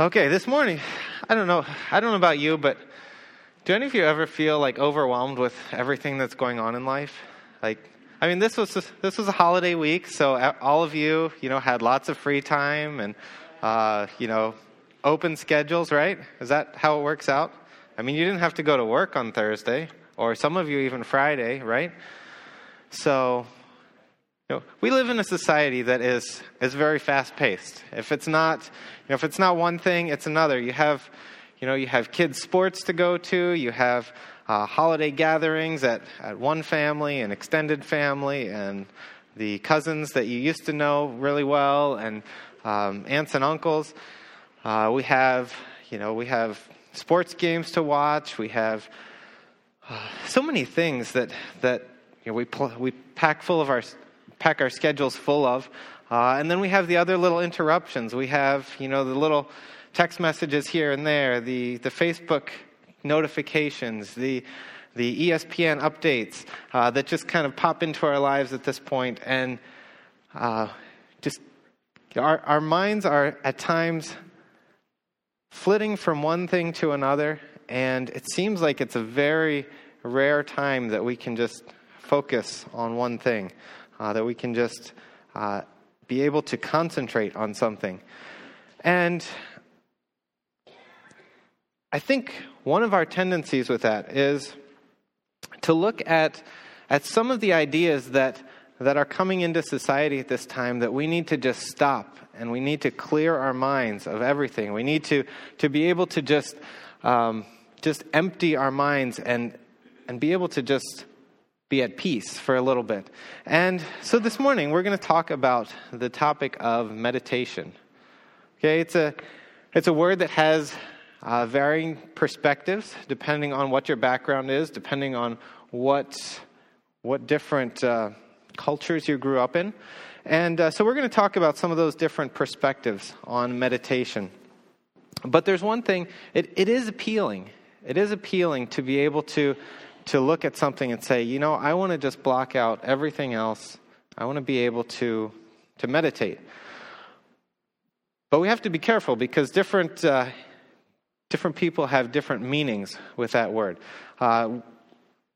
Okay, this morning, I don't know, I don't know about you, but do any of you ever feel like overwhelmed with everything that's going on in life? Like, I mean, this was this was a holiday week, so all of you, you know, had lots of free time and, uh, you know, open schedules, right? Is that how it works out? I mean, you didn't have to go to work on Thursday, or some of you even Friday, right? So you know, we live in a society that is, is very fast paced. If it's not, you know, if it's not one thing, it's another. You have, you know, you have kids' sports to go to. You have uh, holiday gatherings at, at one family and extended family, and the cousins that you used to know really well, and um, aunts and uncles. Uh, we have, you know, we have sports games to watch. We have uh, so many things that that you know, we pl- we pack full of our pack our schedules full of. Uh, and then we have the other little interruptions. We have, you know, the little text messages here and there, the, the Facebook notifications, the, the ESPN updates uh, that just kind of pop into our lives at this point. And uh, just our, our minds are at times flitting from one thing to another. And it seems like it's a very rare time that we can just focus on one thing uh, that we can just uh, be able to concentrate on something. And I think one of our tendencies with that is to look at, at some of the ideas that, that are coming into society at this time that we need to just stop and we need to clear our minds of everything. We need to, to be able to just, um, just empty our minds and, and be able to just be at peace for a little bit. And so this morning we're going to talk about the topic of meditation. Okay, it's a it's a word that has uh, varying perspectives depending on what your background is, depending on what what different uh, cultures you grew up in. And uh, so we're going to talk about some of those different perspectives on meditation. But there's one thing, it, it is appealing. It is appealing to be able to to look at something and say, you know, I want to just block out everything else. I want to be able to, to meditate. But we have to be careful because different, uh, different people have different meanings with that word. Uh,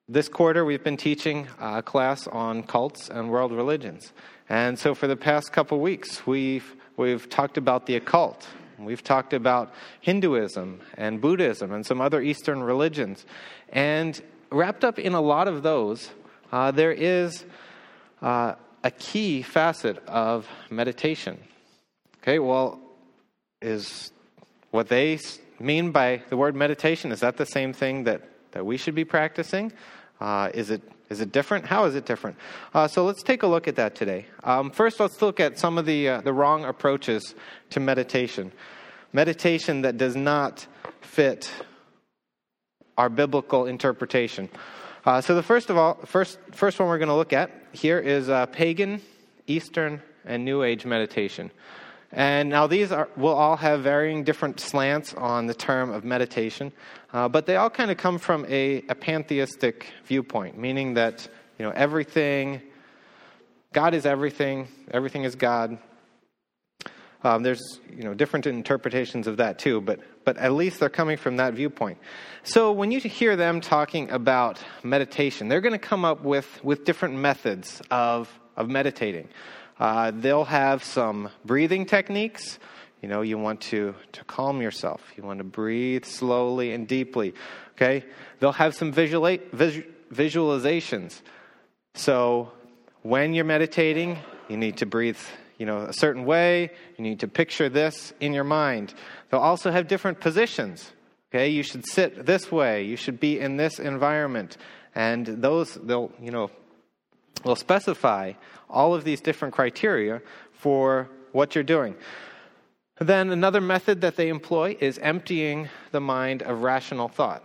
this quarter, we've been teaching a class on cults and world religions. And so for the past couple weeks, we've, we've talked about the occult. We've talked about Hinduism and Buddhism and some other Eastern religions. And wrapped up in a lot of those, uh, there is uh, a key facet of meditation. Okay, well, is what they mean by the word meditation, is that the same thing that, that we should be practicing? Uh, is, it, is it different? How is it different? Uh, so let's take a look at that today. Um, first, let's look at some of the, uh, the wrong approaches to meditation. Meditation that does not fit our biblical interpretation. Uh, so the first of all, first first one we're going to look at here is uh, pagan, Eastern, and New Age meditation. And now these are, will all have varying different slants on the term of meditation, uh, but they all kind of come from a, a pantheistic viewpoint, meaning that you know everything, God is everything, everything is God, um, there's you know different interpretations of that too, but but at least they're coming from that viewpoint. So when you hear them talking about meditation, they're going to come up with with different methods of of meditating. Uh, they'll have some breathing techniques. You know, you want to to calm yourself. You want to breathe slowly and deeply. Okay. They'll have some visual, visualizations. So when you're meditating, you need to breathe you know, a certain way. You need to picture this in your mind. They'll also have different positions. Okay, you should sit this way. You should be in this environment. And those, they'll, you know, will specify all of these different criteria for what you're doing. Then another method that they employ is emptying the mind of rational thought.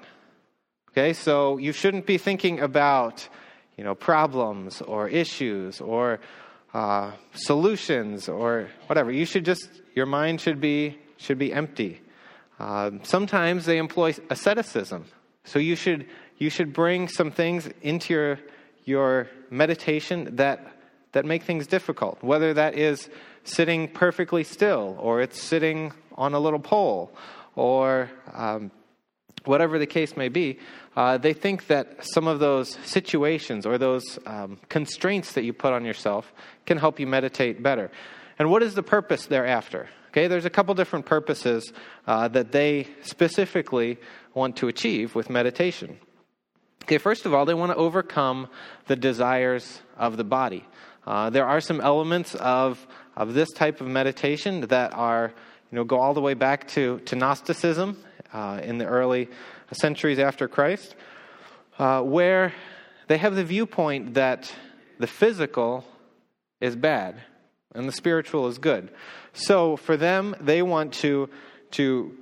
Okay, so you shouldn't be thinking about, you know, problems or issues or uh, solutions or whatever. You should just your mind should be should be empty. Uh, sometimes they employ asceticism, so you should you should bring some things into your your meditation that that make things difficult. Whether that is sitting perfectly still or it's sitting on a little pole or um, whatever the case may be, uh, they think that some of those situations or those um, constraints that you put on yourself can help you meditate better. And what is the purpose thereafter? Okay, there's a couple different purposes uh, that they specifically want to achieve with meditation. Okay, first of all, they want to overcome the desires of the body. Uh, there are some elements of, of this type of meditation that are, you know, go all the way back to, to Gnosticism uh, in the early centuries after Christ, uh, where they have the viewpoint that the physical is bad and the spiritual is good. So for them, they want to, to,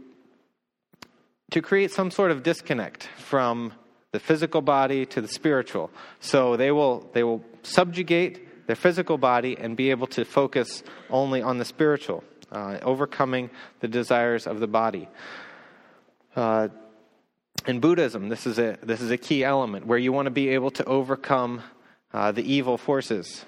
to create some sort of disconnect from the physical body to the spiritual. So they will, they will subjugate their physical body and be able to focus only on the spiritual, uh, overcoming the desires of the body. Uh, in Buddhism, this is a this is a key element where you want to be able to overcome uh, the evil forces.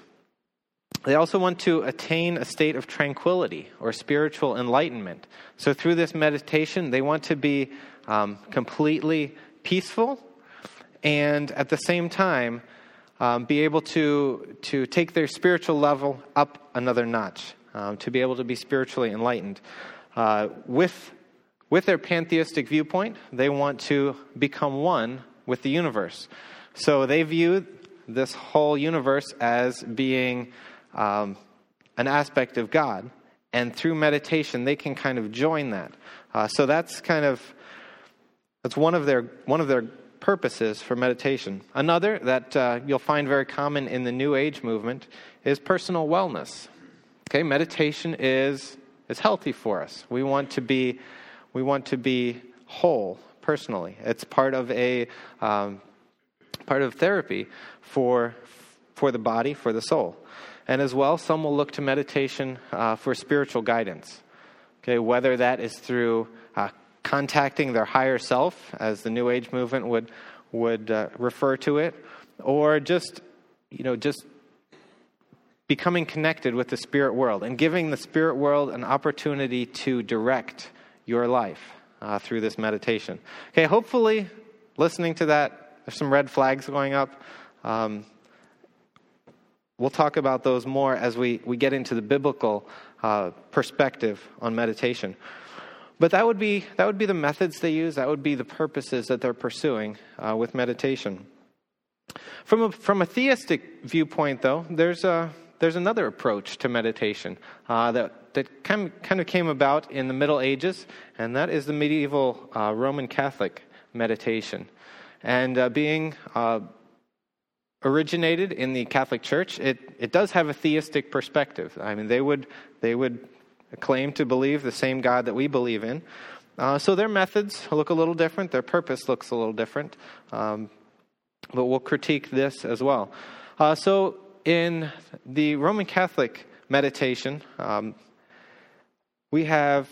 They also want to attain a state of tranquility or spiritual enlightenment. So through this meditation, they want to be um, completely peaceful, and at the same time, um, be able to to take their spiritual level up another notch, um, to be able to be spiritually enlightened. Uh, with with their pantheistic viewpoint, they want to become one with the universe. So they view this whole universe as being um, an aspect of God. And through meditation, they can kind of join that. Uh, so that's kind of that's one of their one of their purposes for meditation. Another that uh, you'll find very common in the New Age movement is personal wellness. Okay, meditation is is healthy for us. We want to be we want to be whole personally. It's part of a um, part of therapy for for the body, for the soul, and as well, some will look to meditation uh, for spiritual guidance. Okay, whether that is through uh, contacting their higher self, as the New Age movement would would uh, refer to it, or just you know just becoming connected with the spirit world and giving the spirit world an opportunity to direct your life uh, through this meditation. Okay, hopefully, listening to that, there's some red flags going up. Um, we'll talk about those more as we, we get into the biblical uh, perspective on meditation. But that would be that would be the methods they use. That would be the purposes that they're pursuing uh, with meditation. From a, from a theistic viewpoint, though, there's a there's another approach to meditation uh, that, that kind of, came about in the Middle Ages, and that is the medieval uh, Roman Catholic meditation. And uh, being uh, originated in the Catholic Church, it, it does have a theistic perspective. I mean, they would, they would claim to believe the same God that we believe in. Uh, so their methods look a little different, their purpose looks a little different. Um, but we'll critique this as well. Uh, so in the Roman Catholic meditation, um, we have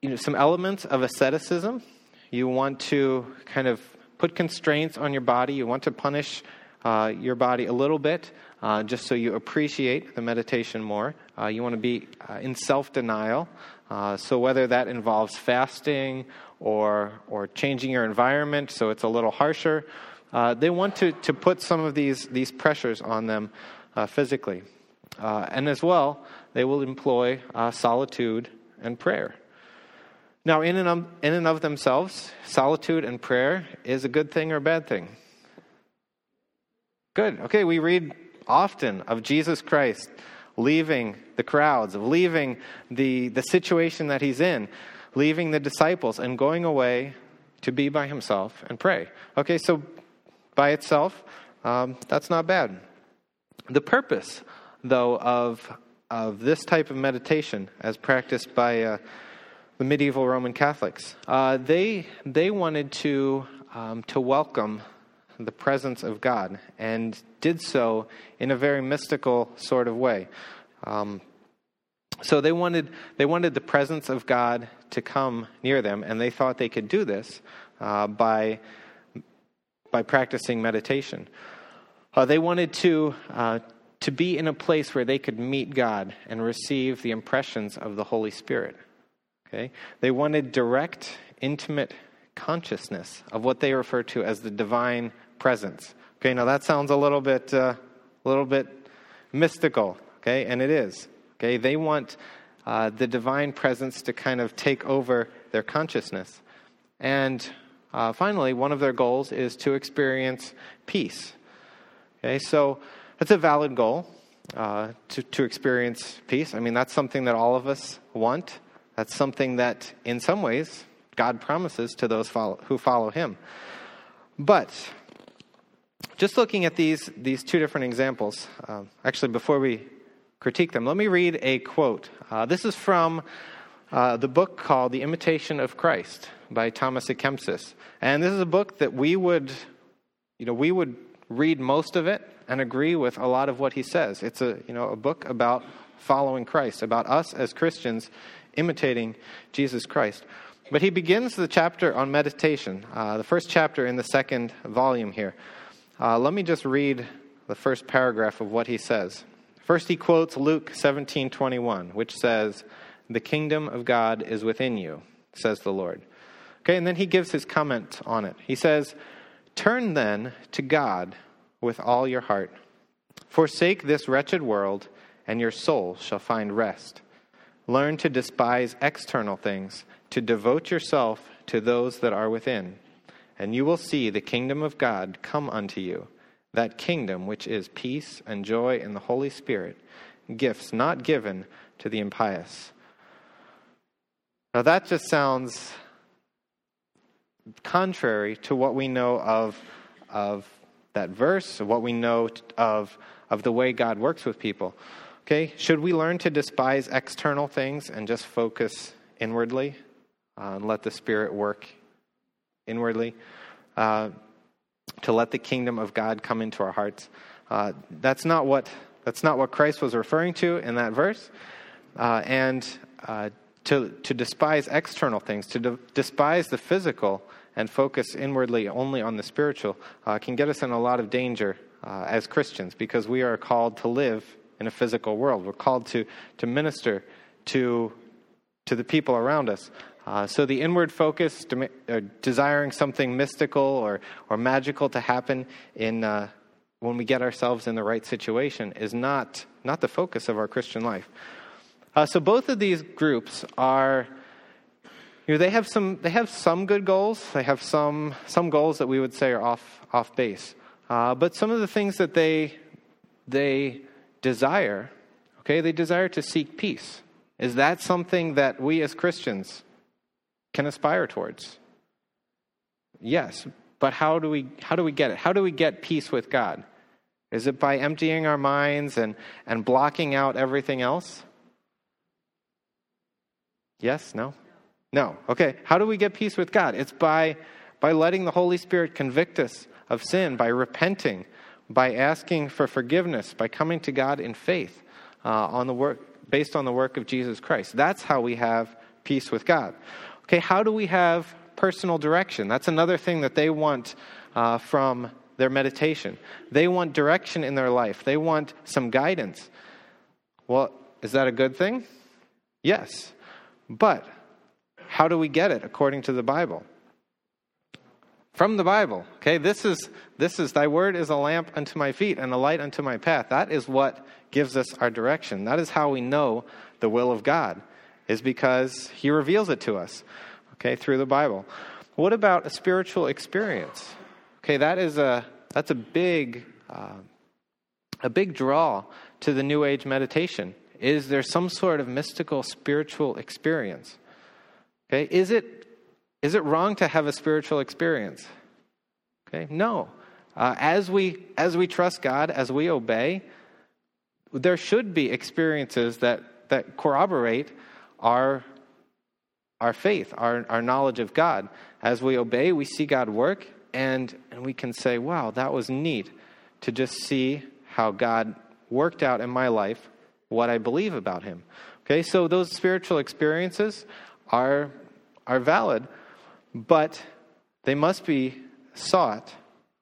you know, some elements of asceticism. You want to kind of put constraints on your body, you want to punish uh, your body a little bit uh, just so you appreciate the meditation more. Uh, you want to be uh, in self denial. Uh, so, whether that involves fasting or, or changing your environment so it's a little harsher, uh, they want to, to put some of these, these pressures on them physically. And as well, they will employ solitude and prayer. Now, in and, of, in and of themselves, solitude and prayer is a good thing or a bad thing? Good. Okay, we read often of Jesus Christ leaving the crowds, of leaving the, the situation that he's in, leaving the disciples, and going away to be by himself and pray. Okay, so by itself, um, that's not bad. The purpose, though, of, of this type of meditation, as practiced by uh, the medieval Roman Catholics, uh, they, they wanted to, um, to welcome the presence of God and did so in a very mystical sort of way. Um, so they wanted, they wanted the presence of God to come near them, and they thought they could do this uh, by, by practicing meditation. Uh, they wanted to, uh, to be in a place where they could meet God and receive the impressions of the Holy Spirit. Okay? They wanted direct, intimate consciousness of what they refer to as the divine presence. Okay, now that sounds a little bit, uh, a little bit mystical. Okay, and it is. Okay, they want uh, the divine presence to kind of take over their consciousness. And uh, finally, one of their goals is to experience peace. Okay, so that's a valid goal uh, to, to experience peace. I mean, that's something that all of us want. That's something that, in some ways, God promises to those follow, who follow Him. But just looking at these, these two different examples, uh, actually, before we critique them, let me read a quote. Uh, this is from uh, the book called The Imitation of Christ by Thomas à Kempis. And this is a book that we would, you know, we would read most of it and agree with a lot of what he says. It's a, you know, a book about following Christ, about us as Christians imitating Jesus Christ. But he begins the chapter on meditation, uh, the first chapter in the second volume here. Uh, let me just read the first paragraph of what he says. First, he quotes Luke 17:21, which says, "The kingdom of God is within you," says the Lord. Okay, and then he gives his comment on it. He says, "Turn then to God with all your heart. Forsake this wretched world, and your soul shall find rest. Learn to despise external things, to devote yourself to those that are within, and you will see the kingdom of God come unto you, that kingdom which is peace and joy in the Holy Spirit, gifts not given to the impious. Now that just sounds contrary to what we know of, of that verse, what we know of, of the way God works with people. Okay, should we learn to despise external things and just focus inwardly uh, and let the Spirit work inwardly? Uh, to let the kingdom of God come into our hearts. Uh, that's not what that's not what Christ was referring to in that verse. Uh, and uh, to to despise external things, to de- despise the physical, and focus inwardly only on the spiritual uh, can get us in a lot of danger uh, as Christians because we are called to live in a physical world. We're called to, to minister to, to the people around us. Uh, so the inward focus, de- uh, desiring something mystical or, or magical to happen in, uh, when we get ourselves in the right situation, is not, not the focus of our Christian life. Uh, so both of these groups are you know, they have some they have some good goals. They have some some goals that we would say are off off base. Uh, but some of the things that they they desire, okay, they desire to seek peace. Is that something that we as Christians can aspire towards? Yes, but how do we how do we get it? How do we get peace with God? Is it by emptying our minds and, and blocking out everything else? Yes, no? No. Okay. How do we get peace with God? It's by, by letting the Holy Spirit convict us of sin, by repenting, by asking for forgiveness, by coming to God in faith uh, on the work, based on the work of Jesus Christ. That's how we have peace with God. Okay, how do we have personal direction? That's another thing that they want uh, from their meditation. They want direction in their life, they want some guidance. Well, is that a good thing? Yes. But how do we get it according to the Bible? From the Bible. Okay, this is this is thy word is a lamp unto my feet and a light unto my path. That is what gives us our direction. That is how we know the will of God, is because he reveals it to us. Okay, through the Bible. What about a spiritual experience? Okay, that is a that's a big uh, a big draw to the New Age meditation. Is there some sort of mystical spiritual experience? Okay, is it is it wrong to have a spiritual experience? Okay, no. Uh, as we as we trust God, as we obey, there should be experiences that that corroborate our our faith, our, our knowledge of God. As we obey, we see God work, and, and we can say, wow, that was neat to just see how God worked out in my life what I believe about Him. Okay, so those spiritual experiences are, are valid, but they must be sought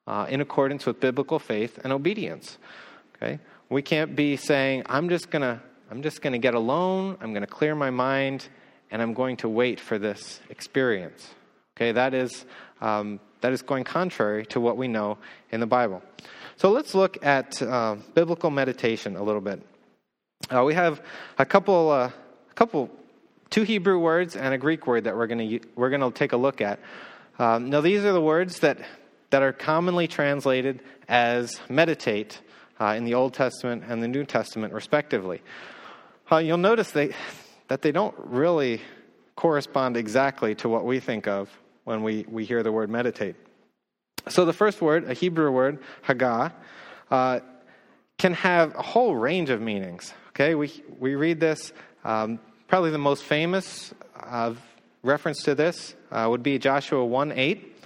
uh, in accordance with biblical faith and obedience. Okay? We can't be saying, I'm just gonna I'm just gonna get alone, I'm gonna clear my mind, and I'm going to wait for this experience. Okay, that is, um, that is going contrary to what we know in the Bible. So let's look at uh, biblical meditation a little bit. Uh, we have a couple, uh, a couple, two Hebrew words and a Greek word that we're going to we're going to take a look at. Um, now, these are the words that that are commonly translated as meditate uh, in the Old Testament and the New Testament, respectively. Uh, you'll notice they, that they don't really correspond exactly to what we think of when we, we hear the word meditate. So, the first word, a Hebrew word, hagah, uh, can have a whole range of meanings. Okay, we, we read this. Um, probably the most famous uh, reference to this uh, would be Joshua 1 8,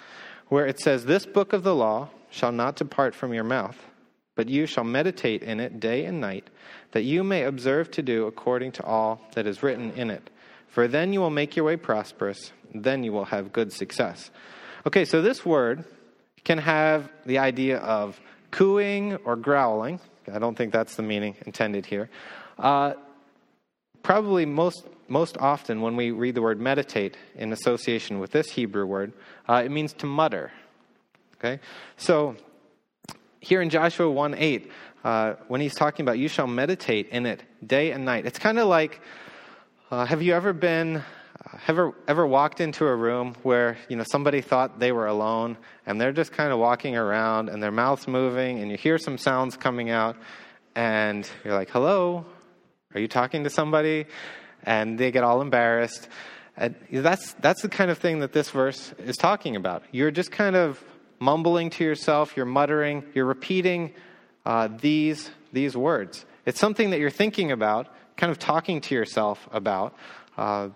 where it says, This book of the law shall not depart from your mouth, but you shall meditate in it day and night, that you may observe to do according to all that is written in it. For then you will make your way prosperous, then you will have good success. Okay, so this word can have the idea of cooing or growling. I don't think that's the meaning intended here. Uh, probably most, most often when we read the word meditate in association with this Hebrew word, uh, it means to mutter. Okay? So here in Joshua 1 8, uh, when he's talking about you shall meditate in it day and night, it's kind of like uh, have you ever been ever ever walked into a room where you know somebody thought they were alone and they're just kind of walking around and their mouth's moving and you hear some sounds coming out and you're like hello are you talking to somebody? And they get all embarrassed. And that's that's the kind of thing that this verse is talking about. You're just kind of mumbling to yourself. You're muttering. You're repeating uh, these these words. It's something that you're thinking about kind of talking to yourself about uh,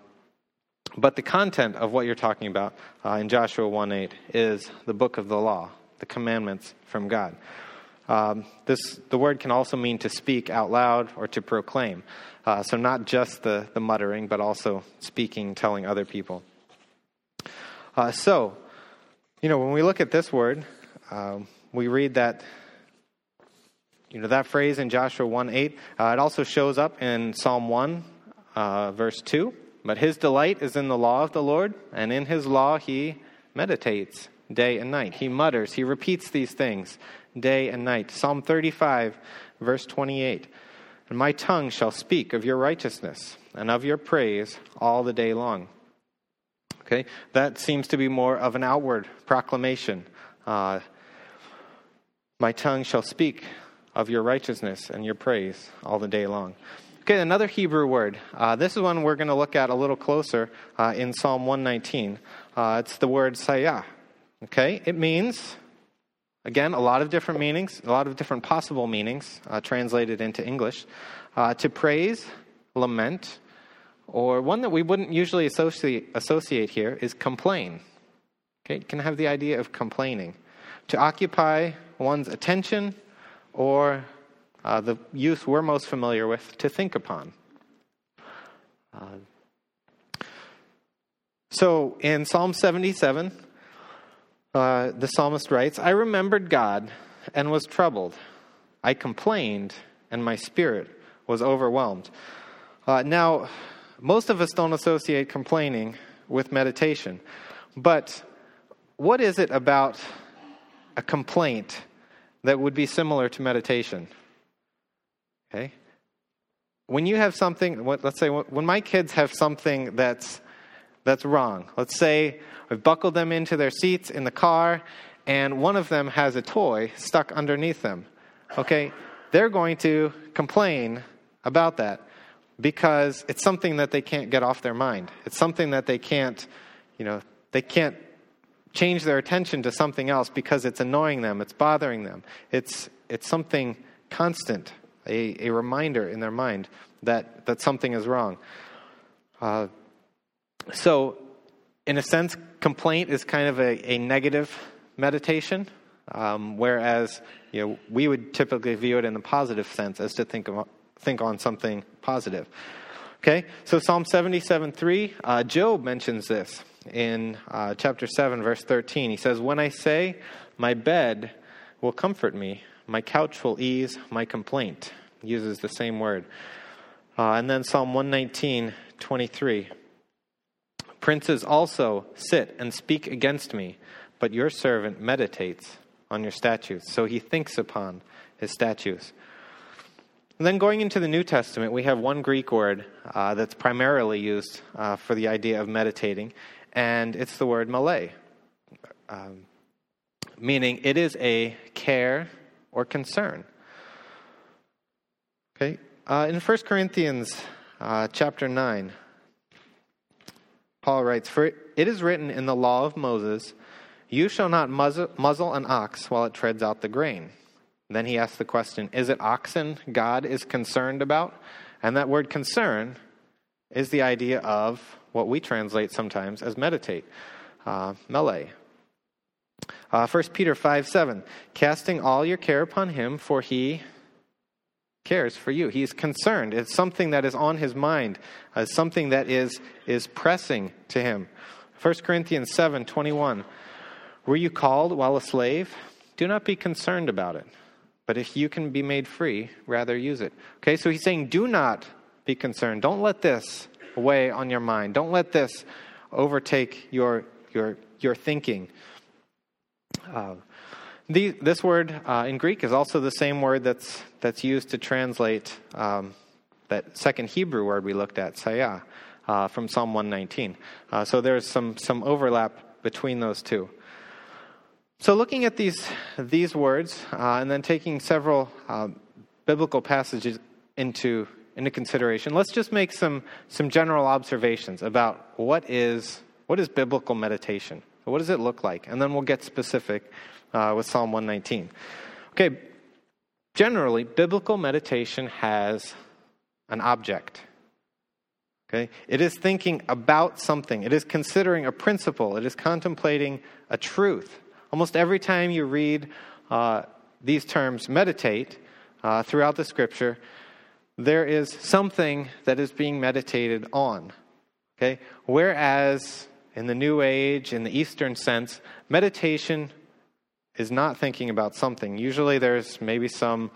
but the content of what you're talking about uh, in Joshua 1 8 is the book of the law, the commandments from God. Um, this, the word can also mean to speak out loud or to proclaim. Uh, so, not just the, the muttering, but also speaking, telling other people. Uh, so, you know, when we look at this word, um, we read that, you know, that phrase in Joshua 1 8, uh, it also shows up in Psalm 1, uh, verse 2. But his delight is in the law of the Lord, and in his law he meditates day and night. He mutters, he repeats these things day and night. Psalm 35, verse 28. And my tongue shall speak of your righteousness and of your praise all the day long. Okay, that seems to be more of an outward proclamation. Uh, my tongue shall speak of your righteousness and your praise all the day long. Okay, another Hebrew word. Uh, this is one we're going to look at a little closer uh, in Psalm 119. Uh, it's the word sayah. Okay, it means, again, a lot of different meanings, a lot of different possible meanings uh, translated into English. Uh, to praise, lament, or one that we wouldn't usually associate, associate here is complain. Okay, can have the idea of complaining. To occupy one's attention or uh, the use we're most familiar with to think upon. Uh, so in Psalm 77, uh, the psalmist writes, I remembered God and was troubled. I complained and my spirit was overwhelmed. Uh, now, most of us don't associate complaining with meditation, but what is it about a complaint that would be similar to meditation? Okay? When you have something, let's say when my kids have something that's, that's wrong, let's say I've buckled them into their seats in the car and one of them has a toy stuck underneath them. Okay? They're going to complain about that because it's something that they can't get off their mind. It's something that they can't, you know, they can't change their attention to something else because it's annoying them, it's bothering them. It's, it's something constant a, a reminder in their mind that, that something is wrong. Uh, so, in a sense, complaint is kind of a, a negative meditation, um, whereas you know, we would typically view it in the positive sense as to think, of, think on something positive. Okay, so Psalm 77 3, uh, Job mentions this in uh, chapter 7, verse 13. He says, When I say, My bed will comfort me, my couch will ease my complaint. Uses the same word. Uh, and then Psalm 119, 23. Princes also sit and speak against me, but your servant meditates on your statutes. So he thinks upon his statutes. And then going into the New Testament, we have one Greek word uh, that's primarily used uh, for the idea of meditating, and it's the word mele, um, meaning it is a care or concern. Okay, uh, in 1 Corinthians uh, chapter 9, Paul writes, For it is written in the law of Moses, You shall not muzzle, an ox while it treads out the grain. Then he asks the question Is it oxen God is concerned about? And that word concern is the idea of what we translate sometimes as meditate, uh, mele. Uh, 1 Peter 5 7, casting all your care upon him, for he cares for you. He's concerned. It's something that is on his mind, uh, something that is, is pressing to him. 1 Corinthians 7 21, were you called while a slave? Do not be concerned about it. But if you can be made free, rather use it. Okay, so he's saying, do not be concerned. Don't let this weigh on your mind. Don't let this overtake your, your, your thinking. Uh, the, this word uh, in Greek is also the same word that's, that's used to translate um, that second Hebrew word we looked at, sayah, uh, from Psalm 119. Uh, so there's some, some overlap between those two. So, looking at these, these words uh, and then taking several uh, biblical passages into, into consideration, let's just make some, some general observations about what is, what is biblical meditation. What does it look like? And then we'll get specific uh, with Psalm 119. Okay, generally, biblical meditation has an object. Okay? It is thinking about something, it is considering a principle, it is contemplating a truth. Almost every time you read uh, these terms, meditate, uh, throughout the scripture, there is something that is being meditated on. Okay? Whereas in the New Age, in the Eastern sense, meditation is not thinking about something. Usually there's maybe some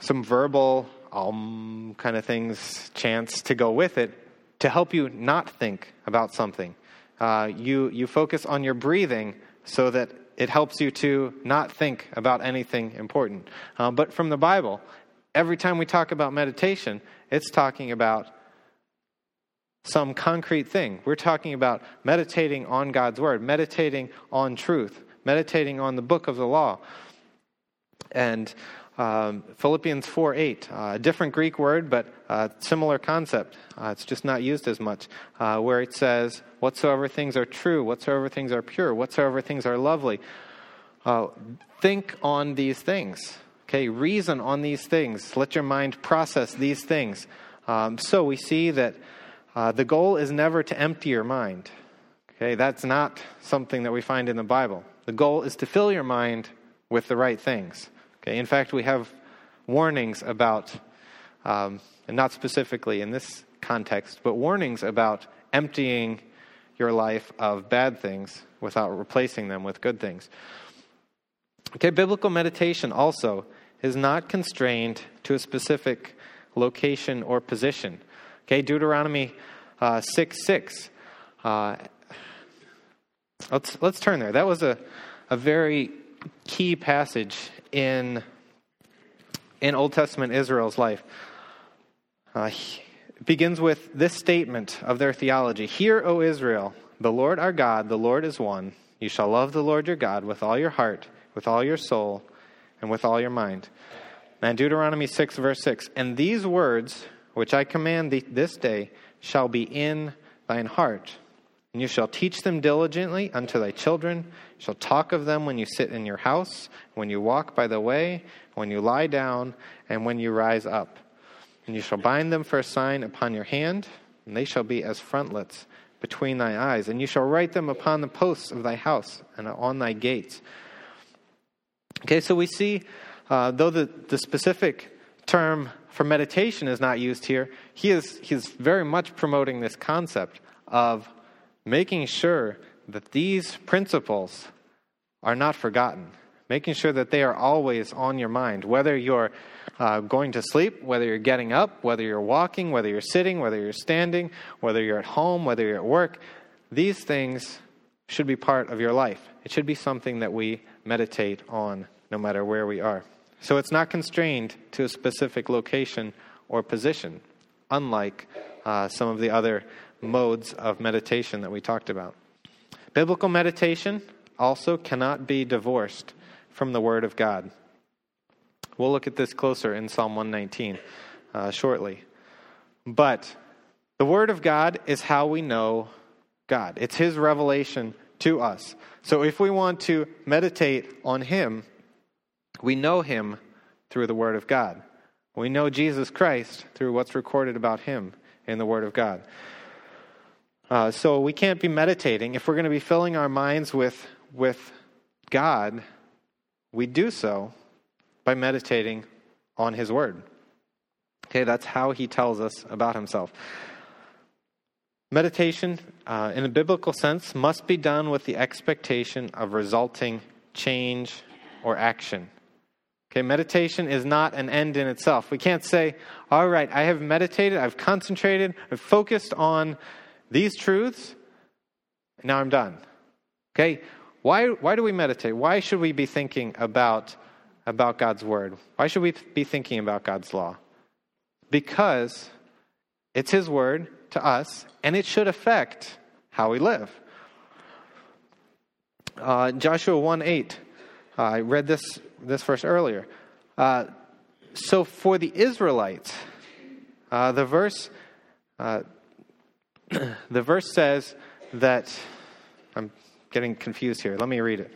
some verbal um kind of things, chants to go with it to help you not think about something. Uh, you you focus on your breathing so that it helps you to not think about anything important. Uh, but from the Bible, every time we talk about meditation, it's talking about some concrete thing. We're talking about meditating on God's Word, meditating on truth, meditating on the book of the law. And um, Philippians 4 8, uh, a different Greek word, but uh, similar concept. Uh, it's just not used as much, uh, where it says, Whatsoever things are true, whatsoever things are pure, whatsoever things are lovely. Uh, think on these things. Okay, reason on these things. Let your mind process these things. Um, so we see that uh, the goal is never to empty your mind. Okay, that's not something that we find in the Bible. The goal is to fill your mind with the right things. Okay, in fact, we have warnings about, um, and not specifically in this context, but warnings about emptying your life of bad things without replacing them with good things. Okay, biblical meditation also is not constrained to a specific location or position. Okay, Deuteronomy uh, 6 6. Uh, let's, let's turn there. That was a, a very key passage in, in Old Testament Israel's life. Uh, it begins with this statement of their theology Hear, O Israel, the Lord our God, the Lord is one. You shall love the Lord your God with all your heart, with all your soul, and with all your mind. And Deuteronomy 6, verse 6 And these words which I command thee this day shall be in thine heart and you shall teach them diligently unto thy children. You shall talk of them when you sit in your house, when you walk by the way, when you lie down, and when you rise up. And you shall bind them for a sign upon your hand, and they shall be as frontlets between thy eyes. And you shall write them upon the posts of thy house and on thy gates. Okay, so we see, uh, though the, the specific term for meditation is not used here, he is, he is very much promoting this concept of making sure that these principles are not forgotten, making sure that they are always on your mind, whether you're uh, going to sleep, whether you're getting up, whether you're walking, whether you're sitting, whether you're standing, whether you're at home, whether you're at work, these things should be part of your life. It should be something that we meditate on no matter where we are. So it's not constrained to a specific location or position, unlike uh, some of the other modes of meditation that we talked about. Biblical meditation also cannot be divorced from the Word of God. We'll look at this closer in Psalm 119 uh, shortly. But the Word of God is how we know God, it's His revelation to us. So if we want to meditate on Him, we know Him through the Word of God. We know Jesus Christ through what's recorded about Him in the Word of God. Uh, so we can't be meditating. If we're going to be filling our minds with, with God, we do so by meditating on His Word. Okay, that's how He tells us about Himself. Meditation, uh, in a biblical sense, must be done with the expectation of resulting change or action. Okay, meditation is not an end in itself. We can't say, all right, I have meditated, I've concentrated, I've focused on these truths, and now I'm done. Okay, why, why do we meditate? Why should we be thinking about, about God's Word? Why should we be thinking about God's law? Because it's His Word to us, and it should affect how we live. Uh, Joshua 1 8. Uh, I read this, this verse earlier. Uh, so for the Israelites, uh, the verse uh, the verse says that I'm getting confused here. Let me read it.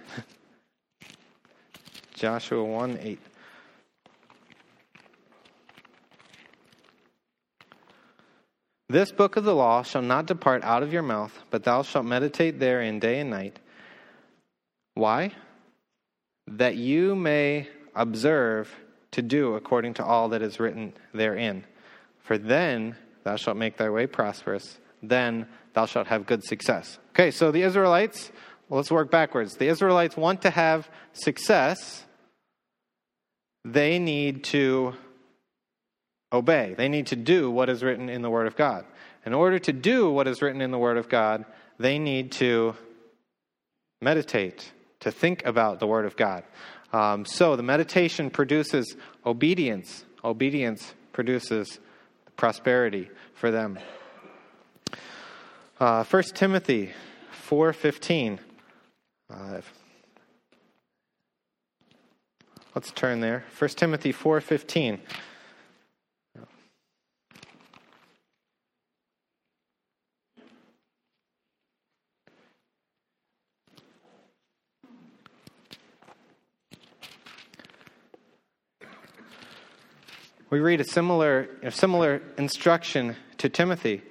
Joshua 1 8. This book of the law shall not depart out of your mouth, but thou shalt meditate therein day and night. Why? That you may observe to do according to all that is written therein. For then thou shalt make thy way prosperous, then thou shalt have good success. Okay, so the Israelites, well, let's work backwards. The Israelites want to have success, they need to obey. They need to do what is written in the Word of God. In order to do what is written in the Word of God, they need to meditate, to think about the Word of God. Um, so the meditation produces obedience. Obedience produces prosperity for them. Uh, 1 Timothy 4.15. Uh, let's turn there. 1 Timothy 4.15. we read a similar, a similar instruction to Timothy.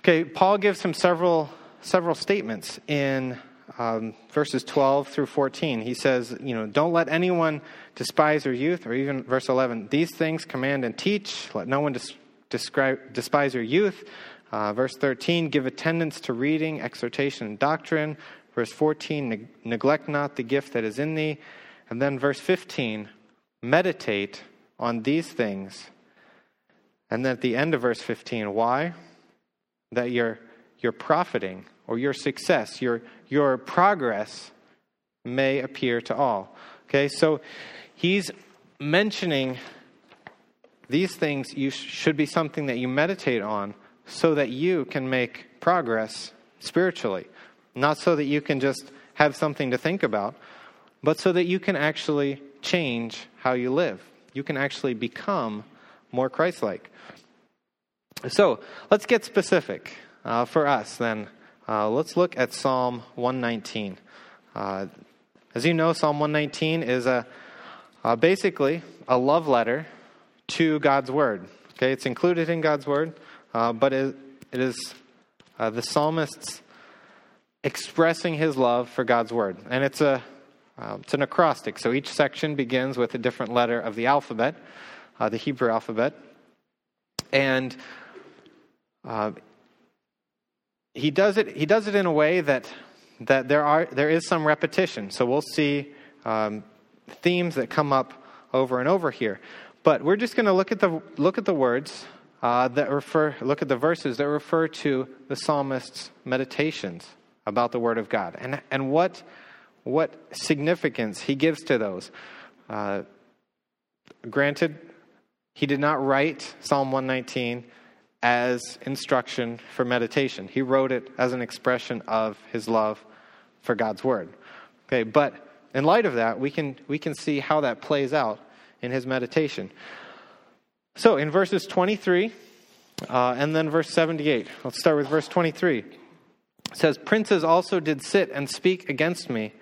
Okay, Paul gives him several, several statements in um, verses 12 through 14. He says, you know, don't let anyone despise your youth, or even verse 11, these things command and teach. Let no one dis- describe, despise your youth. Uh, verse 13, give attendance to reading, exhortation, and doctrine. Verse 14, neg- neglect not the gift that is in thee. And then verse 15, meditate on these things. And then at the end of verse 15, why? That your, your profiting or your success, your, your progress may appear to all. Okay, so he's mentioning these things you should be something that you meditate on so that you can make progress spiritually. Not so that you can just have something to think about, but so that you can actually change how you live you can actually become more Christ like. So let's get specific uh, for us then. Uh, let's look at Psalm 119. Uh, as you know, Psalm 119 is a uh, basically a love letter to God's Word. Okay, it's included in God's Word, uh, but it, it is uh, the psalmist's expressing his love for God's Word, and it's a um, it's an acrostic, so each section begins with a different letter of the alphabet, uh, the Hebrew alphabet. And uh, he, does it, he does it in a way that, that there, are, there is some repetition. So we'll see um, themes that come up over and over here. But we're just going to look at the look at the words uh, that refer look at the verses that refer to the psalmist's meditations about the Word of God and and what what significance he gives to those. Uh, granted, he did not write Psalm 119 as instruction for meditation. He wrote it as an expression of his love for God's Word. Okay, but in light of that, we can we can see how that plays out in his meditation. So, in verses 23 uh, and then verse 78, let's start with verse 23. It says, Princes also did sit and speak against me,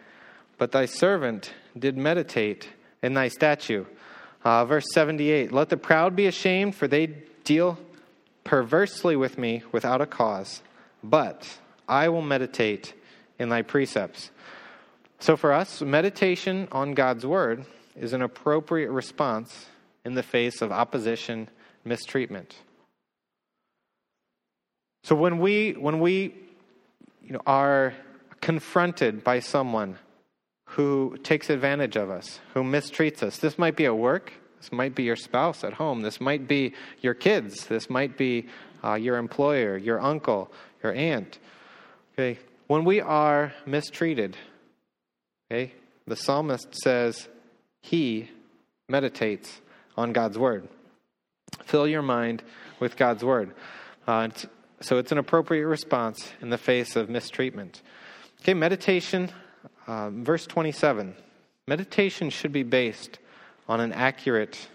but thy servant did meditate in thy statute. Uh, verse 78 Let the proud be ashamed, for they deal perversely with me without a cause, but I will meditate in thy precepts. So, for us, meditation on God's word is an appropriate response in the face of opposition, mistreatment. So when we when we you know are confronted by someone who takes advantage of us, who mistreats us, this might be at work, this might be your spouse at home, this might be your kids, this might be uh, your employer, your uncle, your aunt. Okay, when we are mistreated, okay, the psalmist says, he meditates on God's Word. Fill your mind with God's Word. Uh, so it's an appropriate response in the face of mistreatment. Okay, meditation, uh, verse 27. Meditation should be based on an accurate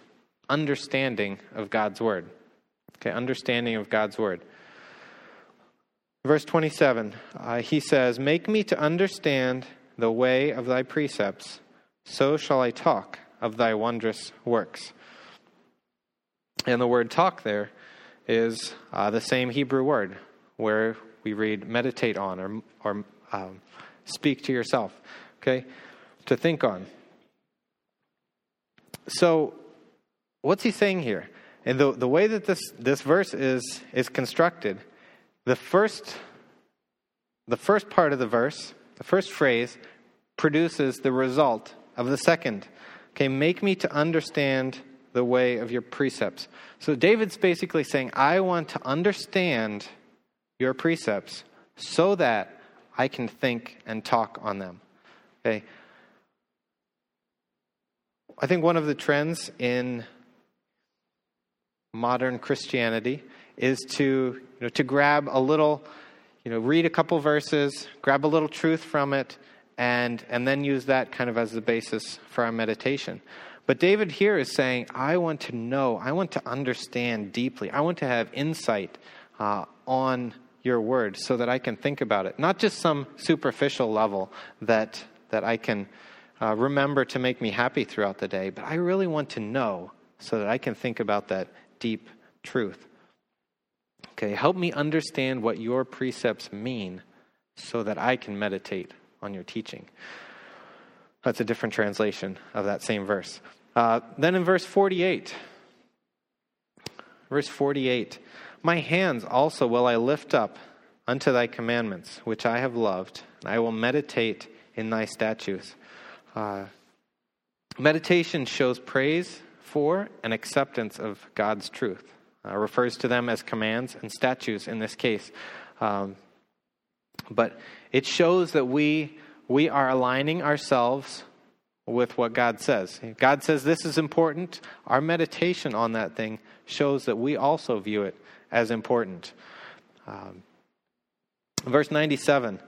understanding of God's Word. Okay, understanding of God's Word. Verse 27, uh, he says, Make me to understand the way of thy precepts so shall I talk of thy wondrous works. And the word talk there is uh, the same Hebrew word where we read meditate on or, or um, speak to yourself, okay? To think on. So, what's he saying here? And the, the way that this, this verse is, is constructed, the first, the first part of the verse, the first phrase, produces the result of the second. Okay, make me to understand the way of your precepts. So David's basically saying, I want to understand your precepts so that I can think and talk on them. Okay. I think one of the trends in modern Christianity is to, you know, to grab a little, you know, read a couple verses, grab a little truth from it, and, and then use that kind of as the basis for our meditation. But David here is saying, I want to know, I want to understand deeply, I want to have insight uh, on your word so that I can think about it. Not just some superficial level that, that I can uh, remember to make me happy throughout the day, but I really want to know so that I can think about that deep truth. Okay, help me understand what your precepts mean so that I can meditate on your teaching. That's a different translation of that same verse. Uh, then in verse 48, verse 48, my hands also will I lift up unto thy commandments, which I have loved, and I will meditate in thy statutes. Uh, meditation shows praise for and acceptance of God's truth. Uh, refers to them as commands and statutes in this case. Um, but it shows that we, we are aligning ourselves with what God says. God says this is important. Our meditation on that thing shows that we also view it as important. Um, verse 97.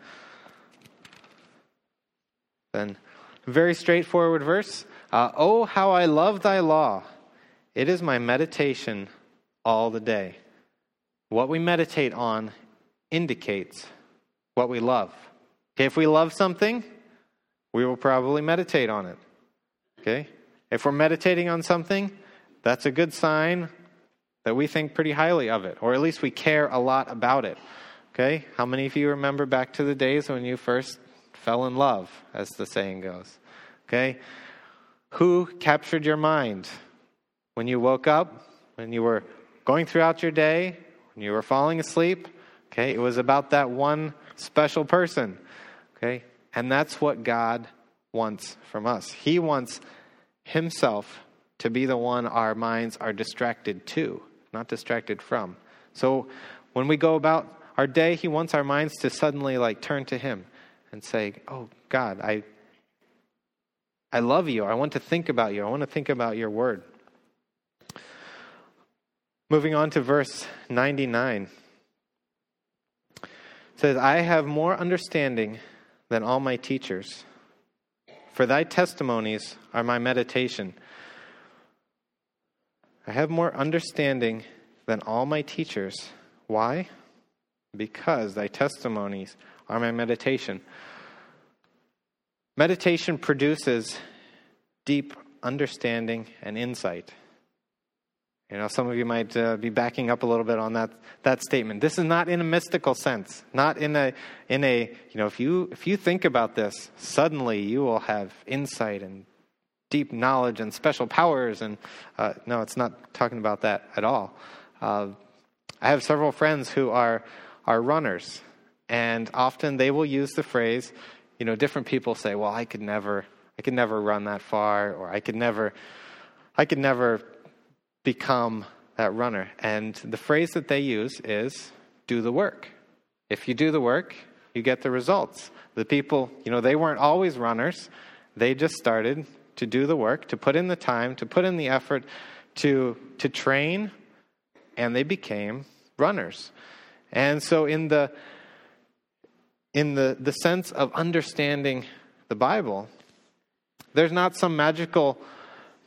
Then, very straightforward verse. Uh, oh, how I love thy law! It is my meditation all the day. What we meditate on indicates what we love. If we love something, we will probably meditate on it. Okay? If we're meditating on something, that's a good sign that we think pretty highly of it, or at least we care a lot about it. Okay? How many of you remember back to the days when you first fell in love, as the saying goes? Okay? Who captured your mind? When you woke up, when you were going throughout your day, when you were falling asleep? Okay? It was about that one special person. Okay? And that's what God wants from us. He wants Himself to be the one our minds are distracted to, not distracted from. So when we go about our day, He wants our minds to suddenly like turn to Him and say, Oh God, I, I love you. I want to think about you. I want to think about your word. Moving on to verse 99. It says, I have more understanding than all my teachers, for thy testimonies are my meditation. I have more understanding than all my teachers. Why? Because thy testimonies are my meditation. Meditation produces deep understanding and insight. You know, some of you might uh, be backing up a little bit on that, that statement. This is not in a mystical sense, not in a, in a, you know, if you, if you think about this, suddenly you will have insight and deep knowledge and special powers. And uh, no, it's not talking about that at all. Uh, I have several friends who are, are runners, and often they will use the phrase, you know, different people say, well, I could never, I could never run that far, or I could never, I could never become that runner. And the phrase that they use is do the work. If you do the work, you get the results. The people, you know, they weren't always runners. They just started to do the work, to put in the time, to put in the effort, to, to train, and they became runners. And so in the in the, the sense of understanding the Bible, there's not some magical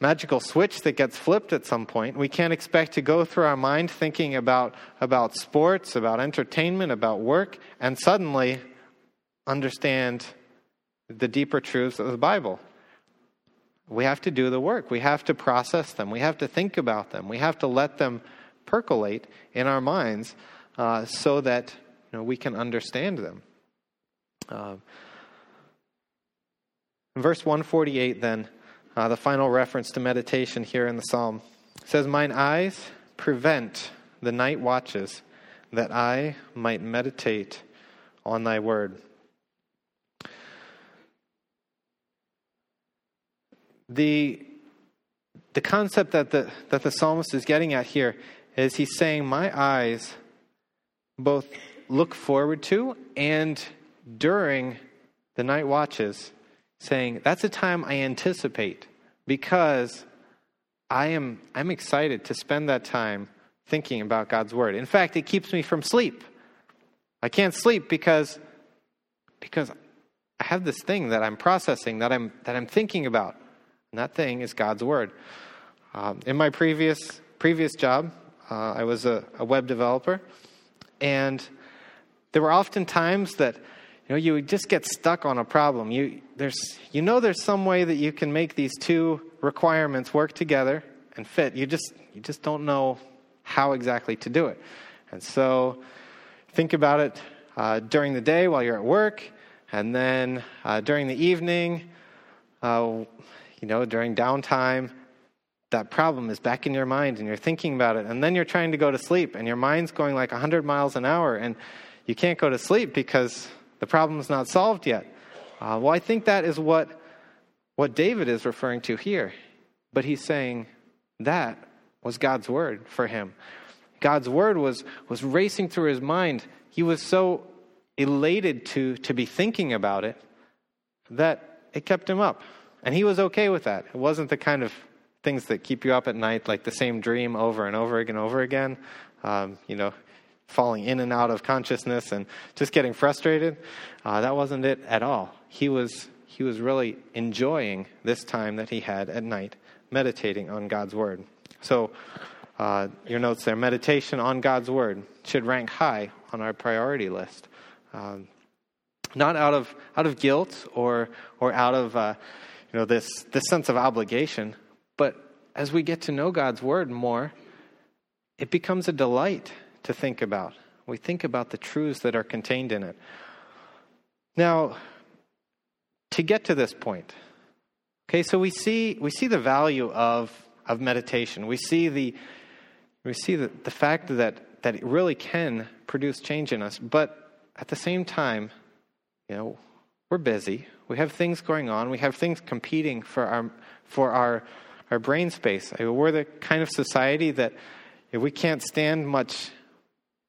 magical switch that gets flipped at some point. We can't expect to go through our mind thinking about, about sports, about entertainment, about work, and suddenly understand the deeper truths of the Bible. We have to do the work. We have to process them. We have to think about them. We have to let them percolate in our minds uh, so that you know, we can understand them. Uh, verse 148 then uh, the final reference to meditation here in the psalm says, Mine eyes prevent the night watches that I might meditate on thy word. The, the concept that the, that the psalmist is getting at here is he's saying, My eyes both look forward to and during the night watches saying, That's a time I anticipate because I am I'm excited to spend that time thinking about God's word. In fact, it keeps me from sleep. I can't sleep because because I have this thing that I'm processing, that I'm that I'm thinking about. And that thing is God's word. Um, in my previous previous job, uh, I was a, a web developer, and there were often times that you know, you would just get stuck on a problem. You, there's, you know there's some way that you can make these two requirements work together and fit. You just, you just don't know how exactly to do it. And so think about it uh, during the day while you're at work, and then uh, during the evening, uh, you know, during downtime, that problem is back in your mind and you're thinking about it. And then you're trying to go to sleep and your mind's going like 100 miles an hour and you can't go to sleep because the problem's not solved yet. Uh, well, I think that is what, what David is referring to here. But he's saying that was God's word for him. God's word was, was racing through his mind. He was so elated to, to be thinking about it that it kept him up. And he was okay with that. It wasn't the kind of things that keep you up at night, like the same dream over and over again, over again. Um, you know, falling in and out of consciousness and just getting frustrated. Uh, that wasn't it at all. He was, he was really enjoying this time that he had at night, meditating on God's Word. So, uh, your notes there meditation on God's Word should rank high on our priority list. Um, not out of, out of guilt or, or out of uh, you know, this, this sense of obligation, but as we get to know God's Word more, it becomes a delight to think about. We think about the truths that are contained in it. Now, to get to this point, okay, so we see we see the value of of meditation. We see the we see the, the fact that that it really can produce change in us, but at the same time, you know, we're busy. We have things going on. We have things competing for our for our our brain space. I mean, we're the kind of society that we can't stand much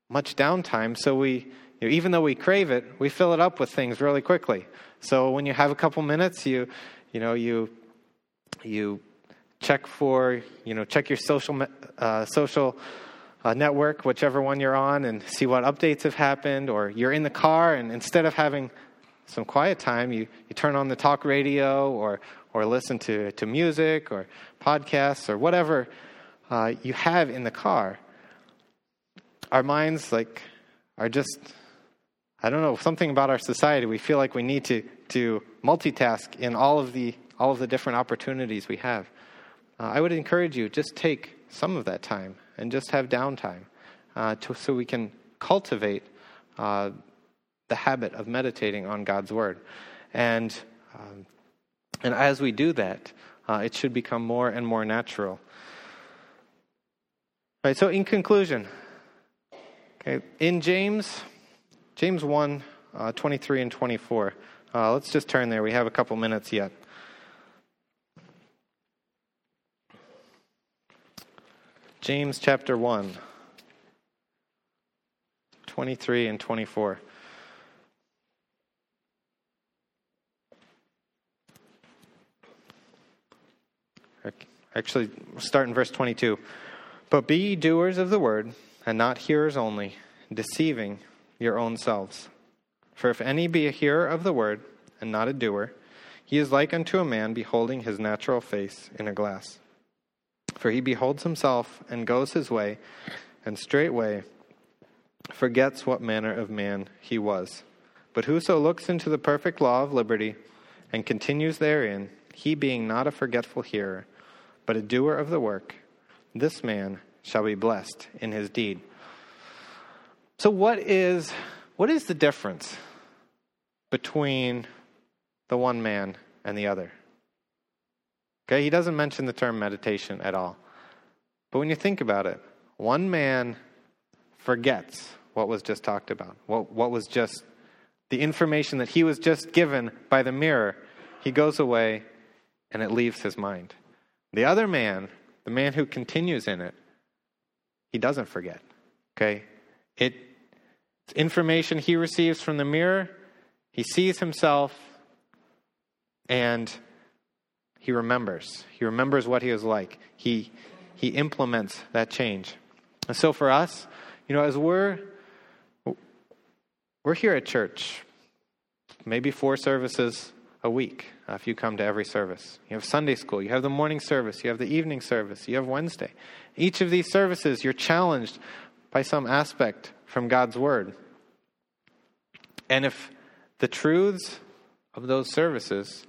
much downtime, so we you know, even though we crave it, we fill it up with things really quickly. So when you have a couple minutes, you you know you you check for you know check your social uh, social uh, network, whichever one you're on, and see what updates have happened. Or you're in the car, and instead of having some quiet time, you, you turn on the talk radio or or listen to, to music or podcasts or whatever uh, you have in the car. Our minds like are just I don't know something about our society. We feel like we need to to multitask in all of the all of the different opportunities we have. Uh, I would encourage you just take some of that time and just have downtime uh, to, so we can cultivate uh, the habit of meditating on God's word. And, um, and as we do that, uh, it should become more and more natural. All right, so in conclusion, okay, in James, James 1, uh, 23 and 24, uh, let's just turn there. We have a couple minutes yet. James chapter 1, 23 and 24. Actually, start in verse 22. But be ye doers of the word, and not hearers only, deceiving your own selves. For if any be a hearer of the word, and not a doer, he is like unto a man beholding his natural face in a glass. For he beholds himself and goes his way, and straightway forgets what manner of man he was. But whoso looks into the perfect law of liberty and continues therein, he being not a forgetful hearer, but a doer of the work, this man shall be blessed in his deed. So what is what is the difference between the one man and the other? Okay, he doesn't mention the term meditation at all. But when you think about it, one man forgets what was just talked about, what, what was just the information that he was just given by the mirror. He goes away and it leaves his mind. The other man, the man who continues in it, he doesn't forget. Okay? It, it's information he receives from the mirror, he sees himself, and he remembers. He remembers what he was like. He, he implements that change. And so for us, you know, as we're we're here at church, maybe four services a week uh, if you come to every service. You have Sunday school, you have the morning service, you have the evening service, you have Wednesday. Each of these services, you're challenged by some aspect from God's Word. And if the truths of those services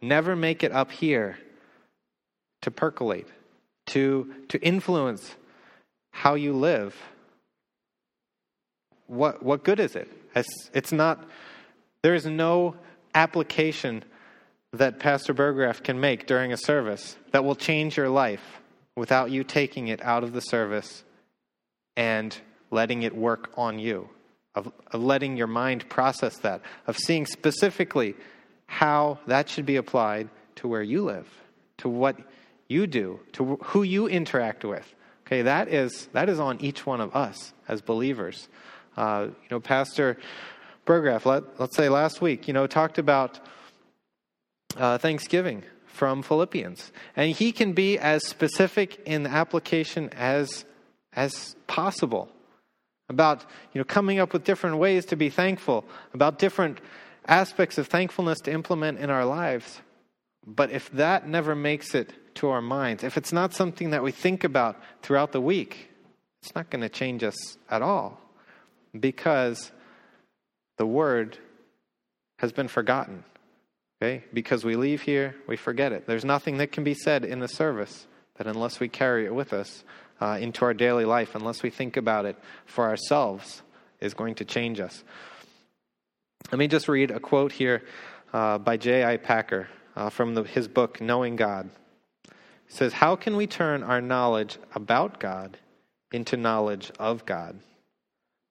never make it up here to percolate, to, to influence how you live, what, what good is it? It's, not, there is no application that Pastor Burgraff can make during a service that will change your life without you taking it out of the service and letting it work on you, of, of letting your mind process that, of seeing specifically how that should be applied to where you live, to what you do, to who you interact with. Okay, that is that is on each one of us as believers. Uh, you know, Pastor Burgraff, let, let's say last week, you know, talked about uh, Thanksgiving from Philippians, and he can be as specific in the application as as possible about you know coming up with different ways to be thankful, about different aspects of thankfulness to implement in our lives. But if that never makes it to our minds, if it's not something that we think about throughout the week, it's not going to change us at all because the word has been forgotten. Okay? Because we leave here, we forget it. There's nothing that can be said in the service that unless we carry it with us uh, into our daily life, unless we think about it for ourselves, is going to change us. Let me just read a quote here uh, by J.I. Packer uh, from the, his book, Knowing God. He says, How can we turn our knowledge about God into knowledge of God?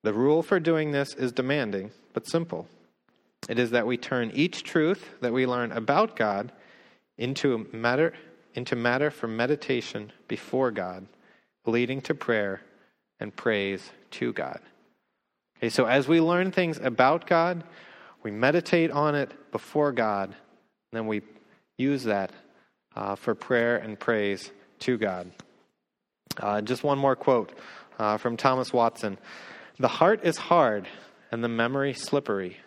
The rule for doing this is demanding, but simple. It is that we turn each truth that we learn about God into matter into matter for meditation before God, leading to prayer and praise to God. Okay, so as we learn things about God, we meditate on it before God, then we use that uh, for prayer and praise to God. Uh, just one more quote uh, from Thomas Watson The heart is hard and the memory slippery,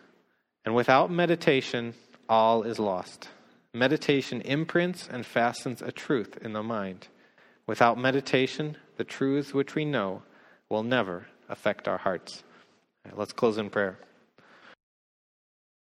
and without meditation, all is lost. Meditation imprints and fastens a truth in the mind. Without meditation, the truths which we know will never affect our hearts. Right, let's close in prayer.